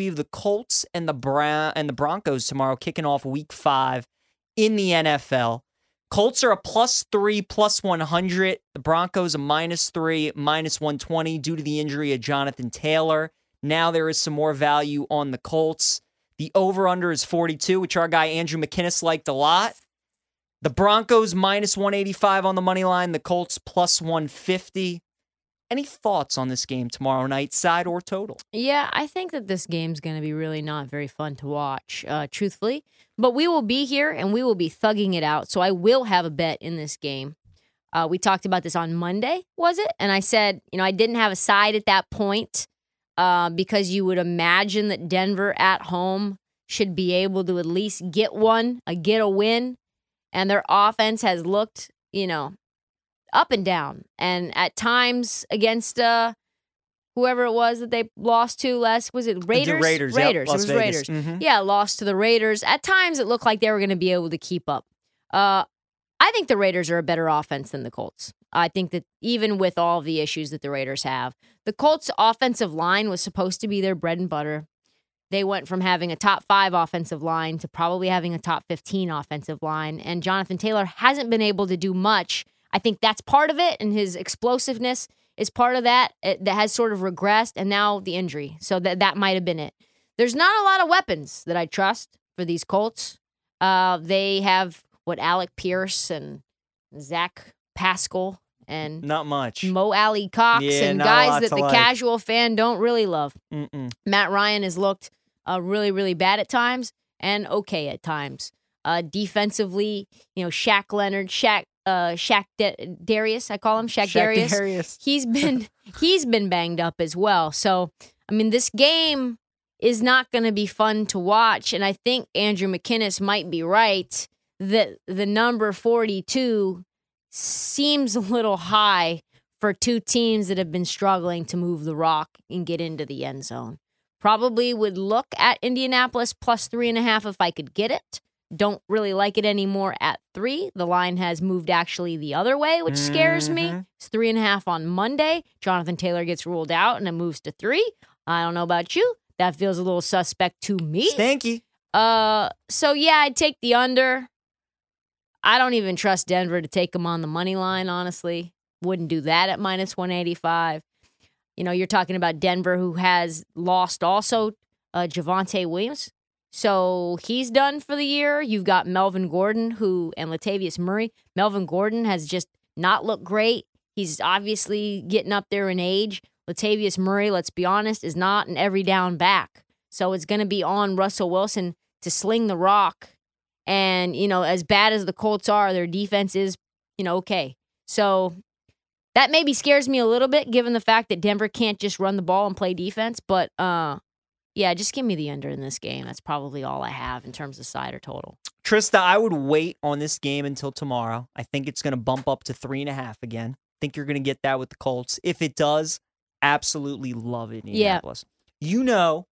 we have the Colts and the Brown and the Broncos tomorrow kicking off week 5 in the NFL. Colts are a plus 3 plus 100. The Broncos a minus 3 minus 120 due to the injury of Jonathan Taylor. Now there is some more value on the Colts. The over under is 42, which our guy Andrew McKinnis liked a lot. The Broncos minus 185 on the money line, the Colts plus 150. Any thoughts on this game tomorrow night, side or total? Yeah, I think that this game's going to be really not very fun to watch, uh, truthfully. But we will be here and we will be thugging it out. So I will have a bet in this game. Uh, we talked about this on Monday, was it? And I said, you know, I didn't have a side at that point uh, because you would imagine that Denver at home should be able to at least get one, a get a win and their offense has looked, you know, up and down. And at times against uh whoever it was that they lost to last was it Raiders? The Raiders. Raiders. Yep, it was Vegas. Raiders. Mhm. Yeah, lost to the Raiders. At times it looked like they were going to be able to keep up. Uh I think the Raiders are a better offense than the Colts. I think that even with all the issues that the Raiders have, the Colts offensive line was supposed to be their bread and butter. They went from having a top five offensive line to probably having a top 15 offensive line. And Jonathan Taylor hasn't been able to do much. I think that's part of it. And his explosiveness is part of that eh, that has sort of regressed. And now the injury. So that, that might have been it. There's not a lot of weapons that I trust for these Colts. Uh, they have what Alec Pierce and Zach Pascal and Not much. Mo Alie-Cox Yeah, and not a lot guys that the like. casual fan don't really love. Mm-mm. Matt Ryan has looked uh, really, really bad at times and okay at times. Uh, defensively, you know, Shaq Leonard, Shaq, uh, Shaq Da- Darius, I call him Shaq, Shaq Darius. Darius. He's been he's been banged up as well. So, I mean, this game is not going to be fun to watch, and I think Andrew McKinnis might be right that the number forty-two seems a little high for two teams that have been struggling to move the rock and get into the end zone. Probably would look at Indianapolis plus three and a half if I could get it. Don't really like it anymore at three. The line has moved actually the other way, which scares me. Mhm. It's three and a half on Monday. Jonathan Taylor gets ruled out and it moves to three. I don't know about you. That feels a little suspect to me. Stanky. Uh, so yeah, I'd take the under. I don't even trust Denver to take them on the money line. Honestly, wouldn't do that at minus one eighty five. You know, you're talking about Denver, who has lost also uh, Javonte Williams, so he's done for the year. You've got Melvin Gordon, who and Latavius Murray. Melvin Gordon has just not looked great. He's obviously getting up there in age. Latavius Murray, let's be honest, is not an every down back. So it's going to be on Russell Wilson to sling the rock. And, you know, as bad as the Colts are, their defense is, you know, okay. So that maybe scares me a little bit given the fact that Denver can't just run the ball and play defense. But uh yeah, just give me the under in this game. That's probably all I have in terms of side or total. Trista, I would wait on this game until tomorrow. I think it's going to bump up to three and a half again. think you're going to get that with the Colts. If it does, absolutely love it, Indianapolis. You know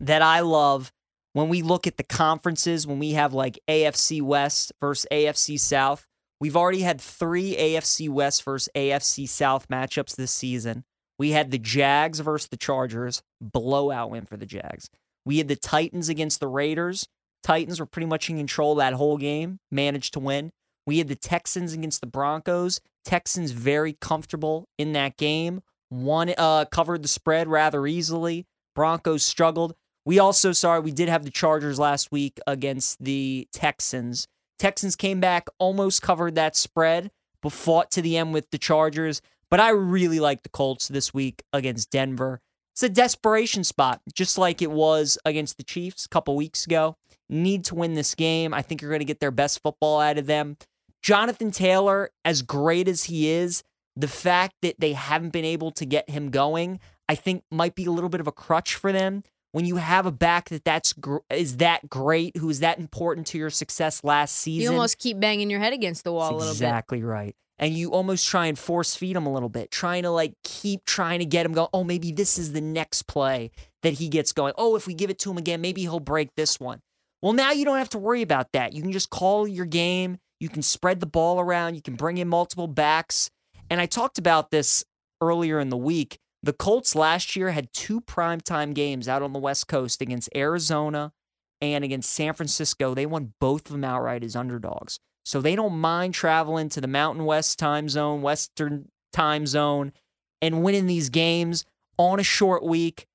that I love when we look at the conferences, when we have like AFC West versus AFC South. We've already had three AFC West versus AFC South matchups this season. We had the Jags versus the Chargers, blowout win for the Jags. We had the Titans against the Raiders. Titans were pretty much in control that whole game, managed to win. We had the Texans against the Broncos. Texans very comfortable in that game. One uh, covered the spread rather easily. Broncos struggled. We also sorry we did have the Chargers last week against the Texans. Texans came back, almost covered that spread, but fought to the end with the Chargers. But I really like the Colts this week against Denver. It's a desperation spot, just like it was against the Chiefs a couple weeks ago. Need to win this game. I think you're going to get their best football out of them. Jonathan Taylor, as great as he is, the fact that they haven't been able to get him going, I think might be a little bit of a crutch for them. When you have a back that that's gr- is that great, who is that important to your success last season, You almost keep banging your head against the wall that's a little exactly right. And you almost try and force feed him a little bit, trying to like keep trying to get him going. Oh, maybe this is the next play that he gets going. Oh, if we give it to him again, maybe he'll break this one. Well, now you don't have to worry about that. You can just call your game. You can spread the ball around. You can bring in multiple backs. And I talked about this earlier in the week. The Colts last year had two primetime games out on the West Coast against Arizona and against San Francisco. They won both of them outright as underdogs. So they don't mind traveling to the Mountain West time zone, Western time zone, and winning these games on a short week.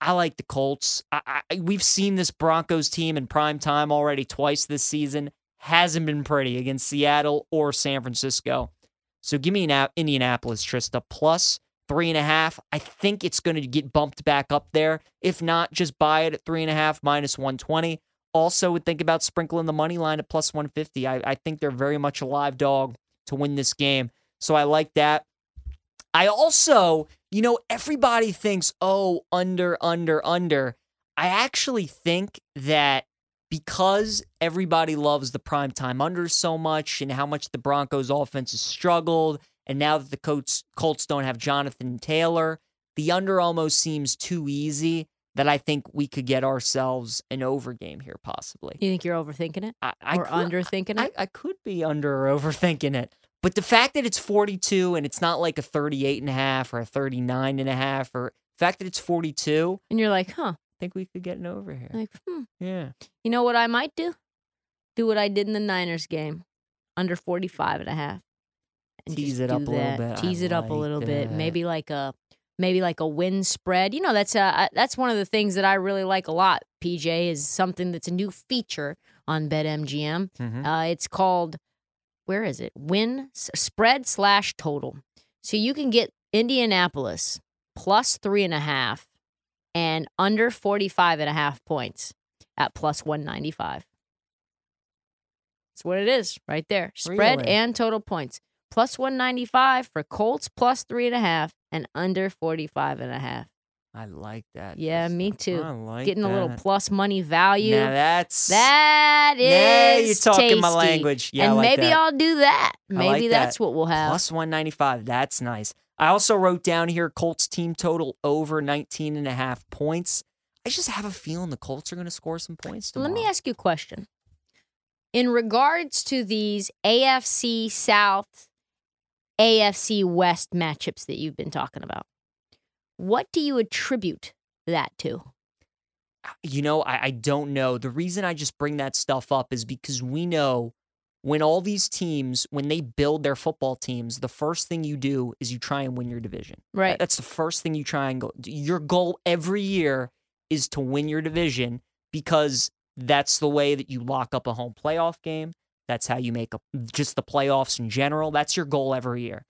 I like the Colts. I, I, we've seen this Broncos team in prime time already twice this season. Hasn't been pretty against Seattle or San Francisco. So give me an Indianapolis, Trista, plus three and a half. I think it's going to get bumped back up there. If not, just buy it at three and a half minus 120. Also, would think about sprinkling the money line at plus 150. I, I think they're very much a live dog to win this game. So I like that. I also, you know, everybody thinks, oh, under, under, under. I actually think that because everybody loves the primetime under so much and how much the Broncos offense has struggled, and now that the Colts, Colts don't have Jonathan Taylor, the under almost seems too easy that I think we could get ourselves an over game here, possibly. You think you're overthinking it? I, I or could, underthinking I, it? I, I could be under or overthinking it. But the fact that it's 42 and it's not like a 38 and a half or a 39 and a half or the fact that it's 42. And you're like, huh. I think we could get an over here. Like, hmm. Yeah. You know what I might do? Do what I did in the Niners game. Under 45 and a half. And Tease it up a little that. bit. I Tease it up a like little bit. Maybe like a maybe like a win spread. You know, that's uh that's one of the things that I really like a lot. PJ is something that's a new feature on BetMGM. Mhm. Uh, it's called where is it? Win spread slash total. So you can get Indianapolis plus three and a half and under 45 and a half points at plus 195. That's what it is right there. Spread Really? and total points. Plus 195 for Colts plus three and a half and under 45 and a half. I like that. Yeah, Trista. me too. I like Getting a little plus money value. Now that's That is Now you're talking my language. Yeah, I and like maybe that. I'll do that. Maybe like that's that. what we'll have. plus 195. That's nice. I also wrote down here Colts team total over 19 and a half points. I just have a feeling the Colts are going to score some points tomorrow. Let me ask you a question. In regards to these AFC South, AFC West matchups that you've been talking about, what do you attribute that to? Uh, you know, I, I don't know. The reason I just bring that stuff up is because we know when all these teams, when they build their football teams, the first thing you do is you try and win your division. Right. That's the first thing you try and go. Your goal every year is to win your division because that's the way that you lock up a home playoff game. That's how you make a, just the playoffs in general. That's your goal every year.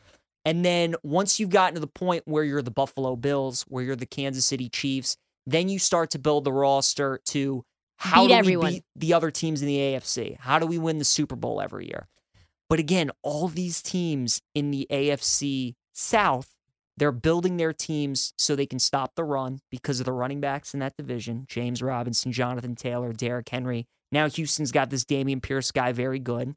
And then once you've gotten to the point where you're the Buffalo Bills, where you're the Kansas City Chiefs, then you start to build the roster to how Beat do everyone. we beat the other teams in the AFC? How do we win the Super Bowl every year? But again, all these teams in the AFC South, they're building their teams so they can stop the run because of the running backs in that division James Robinson, Jonathan Taylor, Derrick Henry. Now Houston's got this Dameon Pierce guy, very good.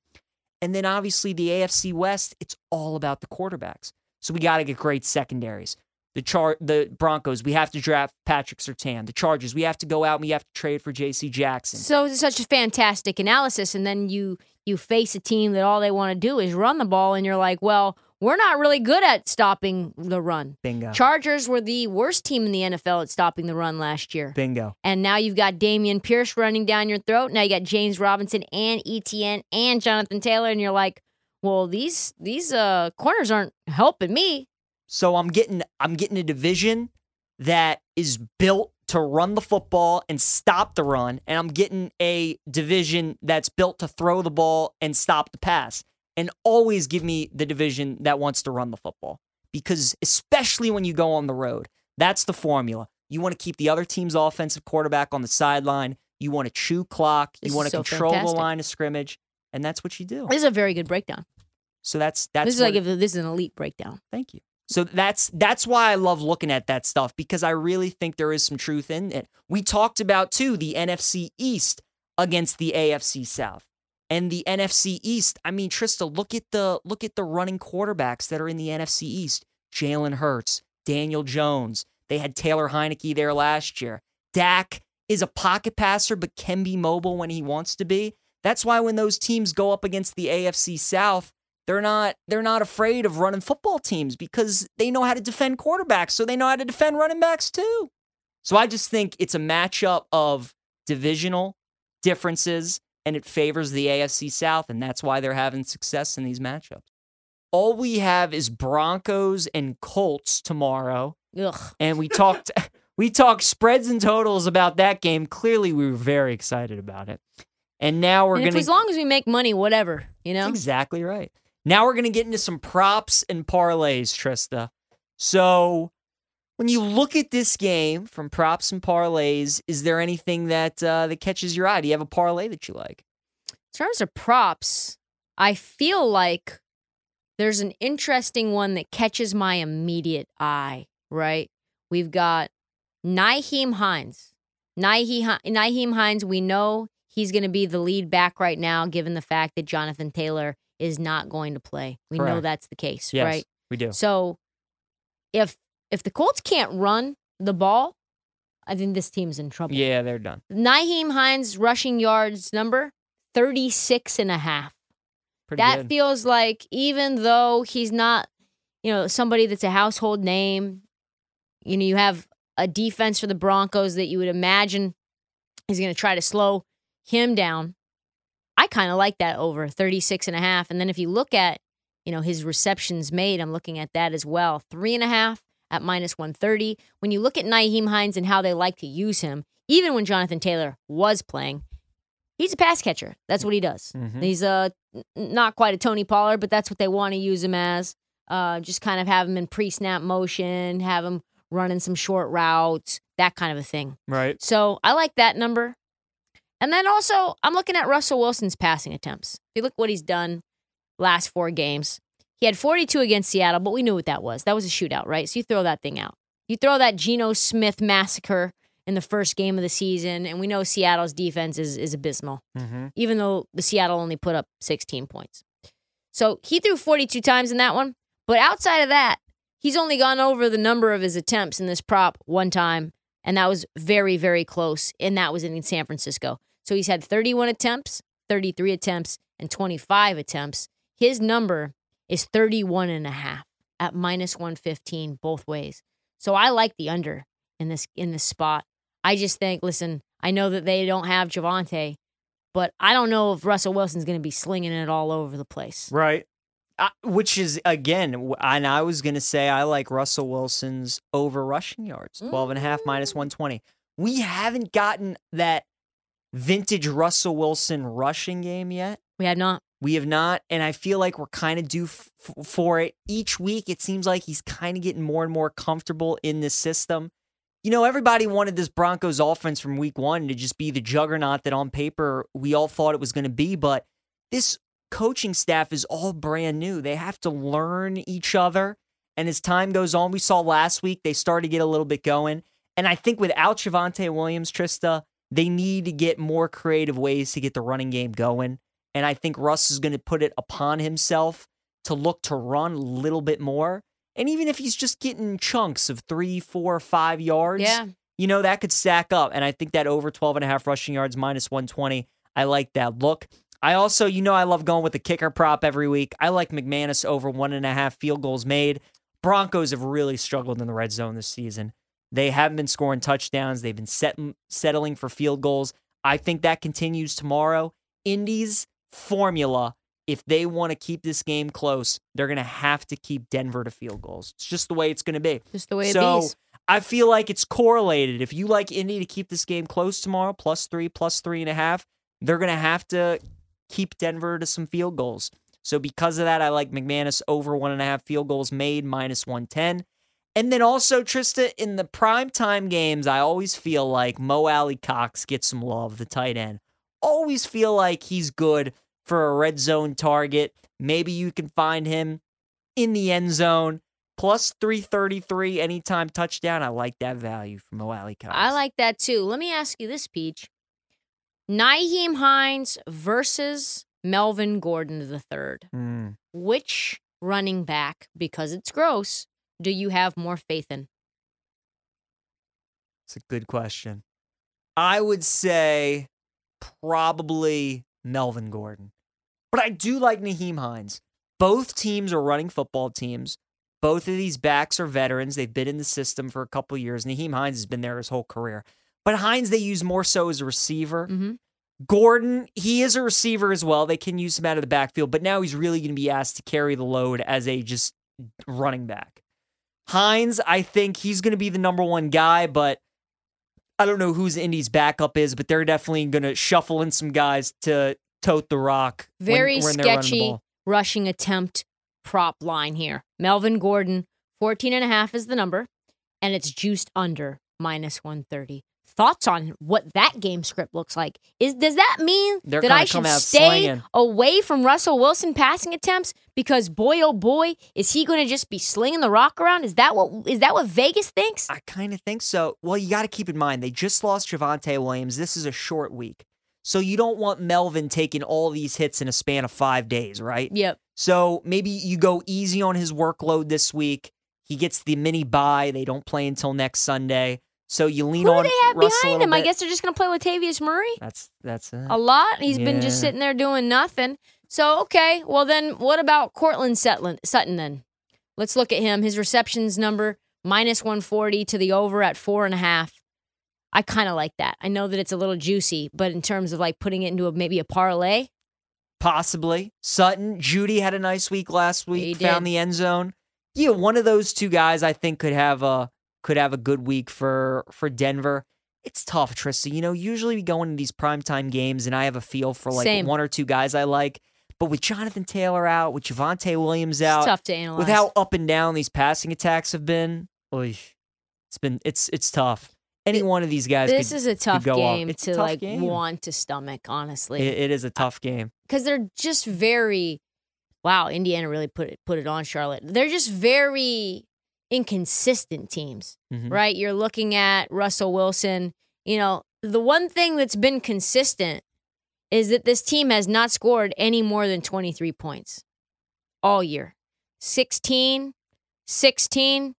And then obviously the AFC West, it's all about the quarterbacks. So we got to get great secondaries. The char- the Broncos, we have to draft Patrick Surtain. The Chargers, we have to go out and we have to trade for J.C. Jackson. So it's such a fantastic analysis, and then you you face a team that all they want to do is run the ball, and you're like, well, we're not really good at stopping the run. Bingo. Chargers were the worst team in the NFL at stopping the run last year. Bingo. And now you've got Dameon Pierce running down your throat. Now you got James Robinson and ETN and Jonathan Taylor, and you're like, well, these these uh corners aren't helping me. So I'm getting I'm getting a division that is built to run the football and stop the run, and I'm getting a division that's built to throw the ball and stop the pass. And always give me the division that wants to run the football. Because especially when you go on the road, that's the formula. You want to keep the other team's offensive quarterback on the sideline. You want to chew clock. This you want to so control fantastic. the line of scrimmage, and that's what you do. This is a very good breakdown. So that's that's this is like if this is an elite breakdown. Thank you. So that's that's why I love looking at that stuff because I really think there is some truth in it. We talked about too the NFC East against the AFC South. And the NFC East, I mean, Trista, look at the look at the running quarterbacks that are in the NFC East. Jalen Hurts, Daniel Jones. They had Taylor Heinicke there last year. Dak is a pocket passer, but can be mobile when he wants to be. That's why when those teams go up against the AFC South, They're not they're not afraid of running football teams because they know how to defend quarterbacks, so they know how to defend running backs too. So I just think it's a matchup of divisional differences and it favors the AFC South and that's why they're having success in these matchups. All we have is Broncos and Colts tomorrow. Ugh. And we talked we talked spreads and totals about that game. Clearly we were very excited about it. And now we're And gonna. as long as we make money, whatever, you know. that's exactly right. Now we're going to get into some props and parlays, Trista. So, when you look at this game from props and parlays, is there anything that uh, that catches your eye? Do you have a parlay that you like? In terms of props, I feel like there's an interesting one that catches my immediate eye, right? We've got Nyheim Hines. Nyheim, Hines, we know he's going to be the lead back right now, given the fact that Jonathan Taylor is not going to play. We know that's the case, Yes, right? we do. So if if the Colts can't run the ball, I think this team's in trouble. Yeah, they're done. Nyheim Hines rushing yards number 36 and a half. Pretty that good. feels like even though he's not, you know, somebody that's a household name, you know, you have a defense for the Broncos that you would imagine is going to try to slow him down. I kind of like that over 36 and a half. And then if you look at, you know, his receptions made, I'm looking at that as well. Three and a half at minus 130. When you look at Nyheim Hines and how they like to use him, even when Jonathan Taylor was playing, he's a pass catcher. That's what he does. Mhm. He's uh, not quite a Tony Pollard, but that's what they want to use him as. Uh, just kind of have him in pre snap motion, have him running some short routes, that kind of a thing. Right. So I like that number. And then also, I'm looking at Russell Wilson's passing attempts. If you look what he's done last four games, he had 42 against Seattle, but we knew what that was. That was a shootout, right? So you throw that thing out. You throw that Geno Smith massacre in the first game of the season, and we know Seattle's defense is, is abysmal, Mm-hmm. even though the Seattle only put up 16 points. So he threw 42 times in that one. But outside of that, he's only gone over the number of his attempts in this prop one time, and that was very, very close, and that was in San Francisco. So he's had 31 attempts, 33 attempts, and 25 attempts. His number is 31 and a half at minus 115 both ways. So I like the under in this in this spot. I just think, listen, I know that they don't have Javonte, but I don't know if Russell Wilson's going to be slinging it all over the place. Right. Uh, which is again, and I was gonna say I like Russell Wilson's over rushing yards, 12 and a half minus Mm. 120. We haven't gotten that vintage Russell Wilson rushing game yet. We have not. We have not, and I feel like we're kind of due f- for it. Each week, it seems like he's kind of getting more and more comfortable in this system. You know, everybody wanted this Broncos offense from week one to just be the juggernaut that on paper we all thought it was going to be, but this coaching staff is all brand new. They have to learn each other. And as time goes on, we saw last week they started to get a little bit going. And I think without Javonte Williams, Trista, they need to get more creative ways to get the running game going. And I think Russ is going to put it upon himself to look to run a little bit more. And even if he's just getting chunks of three, four, five yards, Yeah. you know, that could stack up. And I think that over 12 and a half rushing yards minus 120, I like that look. I also, you know, I love going with the kicker prop every week. I like McManus over one and a half field goals made. Broncos have really struggled in the red zone this season. They haven't been scoring touchdowns. They've been set, settling for field goals. I think that continues tomorrow. Indy's formula, if they want to keep this game close, they're going to have to keep Denver to field goals. It's just the way it's going to be. Just the way So it is. I feel like it's correlated. If you like Indy to keep this game close tomorrow, plus three, plus three and a half, they're going to have to keep Denver to some field goals. So because of that, I like McManus over one and a half field goals made, minus 110. And then also, Trista, in the primetime games, I always feel like Mo Alie-Cox gets some love, the tight end. Always feel like he's good for a red zone target. Maybe you can find him in the end zone. Plus 333 anytime touchdown. I like that value from Mo Alie-Cox. I like that too. Let me ask you this, Peach. Nyheim Hines versus Melvin Gordon III. Mm. Which running back, because it's gross, do you have more faith in? It's a good question. I would say probably Melvin Gordon. But I do like Nyheim Hines. Both teams are running football teams. Both of these backs are veterans. They've been in the system for a couple years. Nyheim Hines has been there his whole career. But Hines, they use more so as a receiver. Mm-hmm. Gordon, he is a receiver as well. They can use him out of the backfield, but now he's really going to be asked to carry the load as a just running back. Hines, I think he's going to be the number one guy, but I don't know who's Indy's backup is, but they're definitely going to shuffle in some guys to tote the rock. Very when, when they're running the sketchy ball. rushing attempt prop line here. Melvin Gordon, 14 and a half is the number, and it's juiced under minus 130. Thoughts on what that game script looks like? Is does that mean They're that I come should stay slinging. away from Russell Wilson passing attempts because boy oh boy is he going to just be slinging the rock around? Is that what is that what Vegas thinks? I kind of think so. Well, you got to keep in mind they just lost Javonte Williams. This is a short week. So you don't want Melvin taking all these hits in a span of 5 days, right? Yep. So maybe you go easy on his workload this week. He gets the mini bye. They don't play until next Sunday. So you lean Who do on they have Russ behind him? I guess they're just going to play Latavius Murray. that's that's it. a lot. He's been just sitting there doing nothing. So okay, well then, what about Courtland Sutton? Sutton then, let's look at him. His receptions number minus one forty to the over at four and a half. I kind of like that. I know that it's a little juicy, but in terms of like putting it into a, maybe a parlay, Possibly. Sutton, Jeudy had a nice week last week, found did. the end zone. Yeah, one of those two guys I think could have a could have a good week for for Denver. It's tough, Trista. You know, usually we go into these primetime games and I have a feel for like Same. one or two guys I like. But with Jonathan Taylor out, with Javonte Williams it's out, tough to analyze. with how up and down these passing attacks have been, oy, it's been it's it's tough. Any one of these guys this could, is a tough go game to tough like game. want to stomach, honestly. it- it is a tough game. because they're just very wow indiana really put it put it on charlotte they're just very inconsistent teams Mhm. right you're looking at russell wilson you know the one thing that's been consistent is that this team has not scored any more than 23 points all year 16 16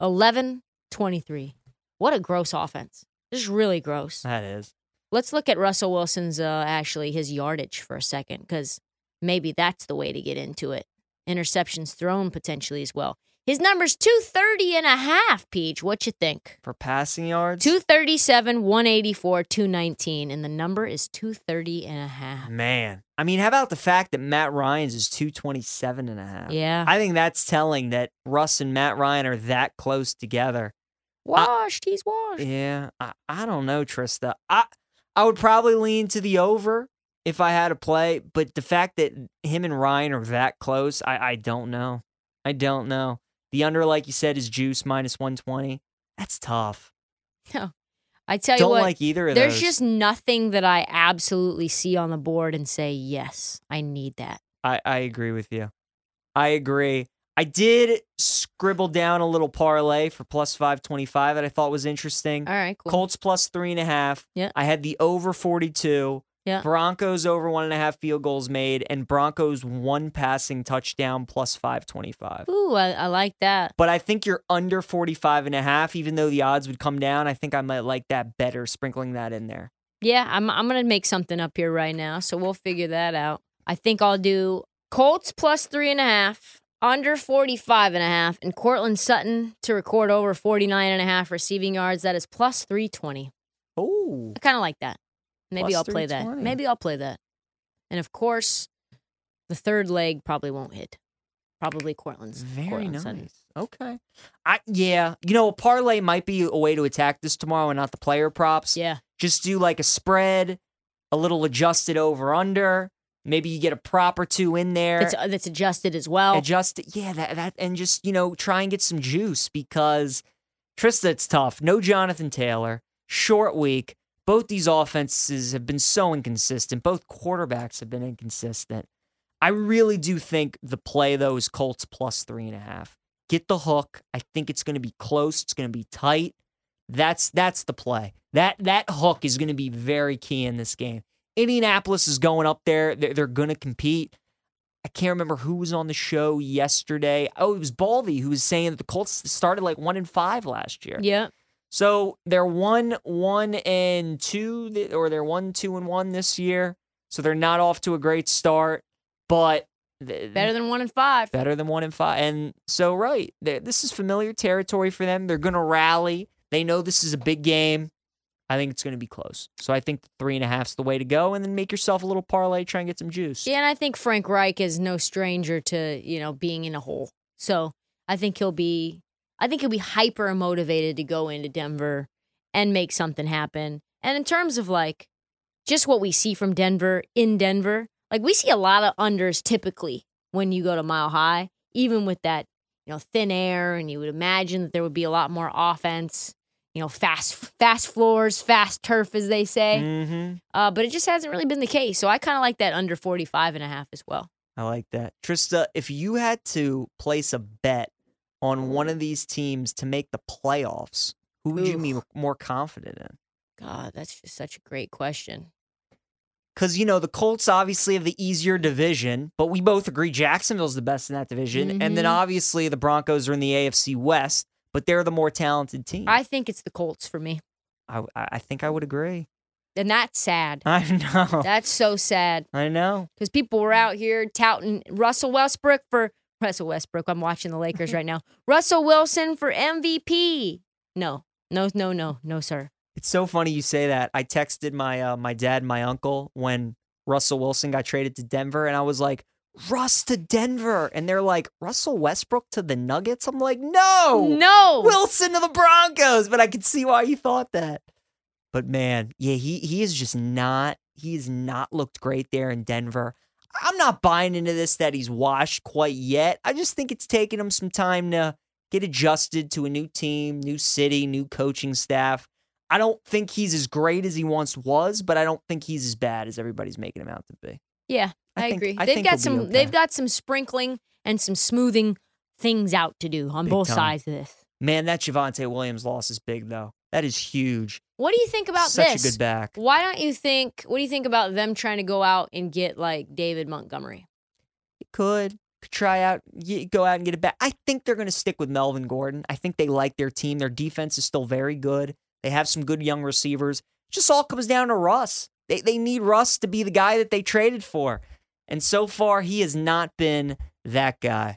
11 23 what a gross offense This is really gross That is. Let's look at Russell Wilson's uh, actually his yardage for a second because maybe that's the way to get into it. Interceptions thrown potentially as well. His number's 230 and a half, Peach. What you think? For passing yards, 237, 184, 219, and the number is 230 and a half. Man, I mean, how about the fact that Matt Ryan's is 227 and a half? Yeah. I think that's telling that Russ and Matt Ryan are that close together. Washed. He's washed. Yeah, I, I don't know, Trista. I I would probably lean to the over if I had to play, but the fact that him and Ryan are that close, I, I don't know. I don't know. The under, like you said, is juice minus 120. That's tough. No. I tell you don't what, like either of there's those. just nothing that I absolutely see on the board and say, yes, I need that. I, I agree with you. I agree. I did scribble down a little parlay for plus 525 that I thought was interesting. All right, cool. Colts plus three and a half. Yeah. I had the over 42. Yeah. Broncos over one and a half field goals made, and Broncos one passing touchdown plus 525. Ooh, I, I like that. But I think you're under 45 and a half, even though the odds would come down. I think I might like that better, sprinkling that in there. Yeah, I'm I'm gonna make something up here right now, so we'll figure that out. I think I'll do Colts plus three and a half, under 45 and a half, and Courtland Sutton to record over 49 and a half receiving yards. That is plus 320. Oh, I kind of like that. Maybe Plus I'll play that. Maybe I'll play that. And of course, the third leg probably won't hit. Probably Courtland's. very Courtland nice. Sutton. Okay. I yeah, you know, a parlay might be a way to attack this tomorrow and not the player props. Yeah. Just do like a spread, a little adjusted over under. Maybe you get a prop or two in there. It's, uh, that's adjusted as well. adjust. Yeah, that that and just, you know, try and get some juice because Trista, it's tough. No Jonathan Taylor, short week. Both these offenses have been so inconsistent. Both quarterbacks have been inconsistent. I really do think the play though is Colts plus three and a half. Get the hook. I think it's going to be close. It's going to be tight. That's that's the play. That that hook is going to be very key in this game. Indianapolis is going up there. They're, they're going to compete. I can't remember who was on the show yesterday. Oh, it was Baldy who was saying that the Colts started like one and five last year. yeah. So they're one, one and two, or they're one, two and one this year. So they're not off to a great start. But better than one and five. Better than one and five. And so, right, this is familiar territory for them. They're going to rally. They know this is a big game. I think it's going to be close. So I think three and a half is the way to go, and then make yourself a little parlay, try and get some juice. Yeah, and I think Frank Reich is no stranger to you know being in a hole. So I think he'll be, I think he'll be hyper motivated to go into Denver and make something happen. And in terms of like just what we see from Denver in Denver, like we see a lot of unders typically when you go to Mile High, even with that you know thin air, and you would imagine that there would be a lot more offense you know, fast fast floors, fast turf, as they say. Mm-hmm. Uh, but it just hasn't really been the case. So I kind of like that under 45 and a half as well. I like that. Trista, if you had to place a bet on one of these teams to make the playoffs, who would Oof. you be more confident in? God, that's just such a great question. Because, you know, the Colts obviously have the easier division, but we both agree Jacksonville's the best in that division. Mm-hmm. And then mm-hmm. obviously the Broncos are in the AFC West but they're the more talented team. I think it's the Colts for me. I I think I would agree. And that's sad. I know. That's so sad. I know. Because people were out here touting Russell Westbrook for Russell Westbrook. I'm watching the Lakers right now. Russell Wilson for MVP. No, no, no, no, no, sir. It's so funny you say that. I texted my uh, my dad, and my uncle when Russell Wilson got traded to Denver, and I was like, Russ to Denver. And they're like, Russell Westbrook to the Nuggets? I'm like, no. No. Wilson to the Broncos. But I could see why you thought that. But man, yeah, he he is just not, he has not looked great there in Denver. I'm not buying into this that he's washed quite yet. I just think it's taken him some time to get adjusted to a new team, new city, new coaching staff. I don't think he's as great as he once was, but I don't think he's as bad as everybody's making him out to be. Yeah, I, I think, agree. I they've got some. Okay. They've got some sprinkling and some smoothing things out to do on Big both time. sides of this. Man, that Javonte Williams loss is big though. That is huge. What do you think about Such this? Such a good back. Why don't you think? What do you think about them trying to go out and get like David Montgomery? You could could try out, go out and get it back. I think they're going to stick with Melvin Gordon. I think they like their team. Their defense is still very good. They have some good young receivers. It just all comes down to Russ. They they need Russ to be the guy that they traded for. And so far, he has not been that guy.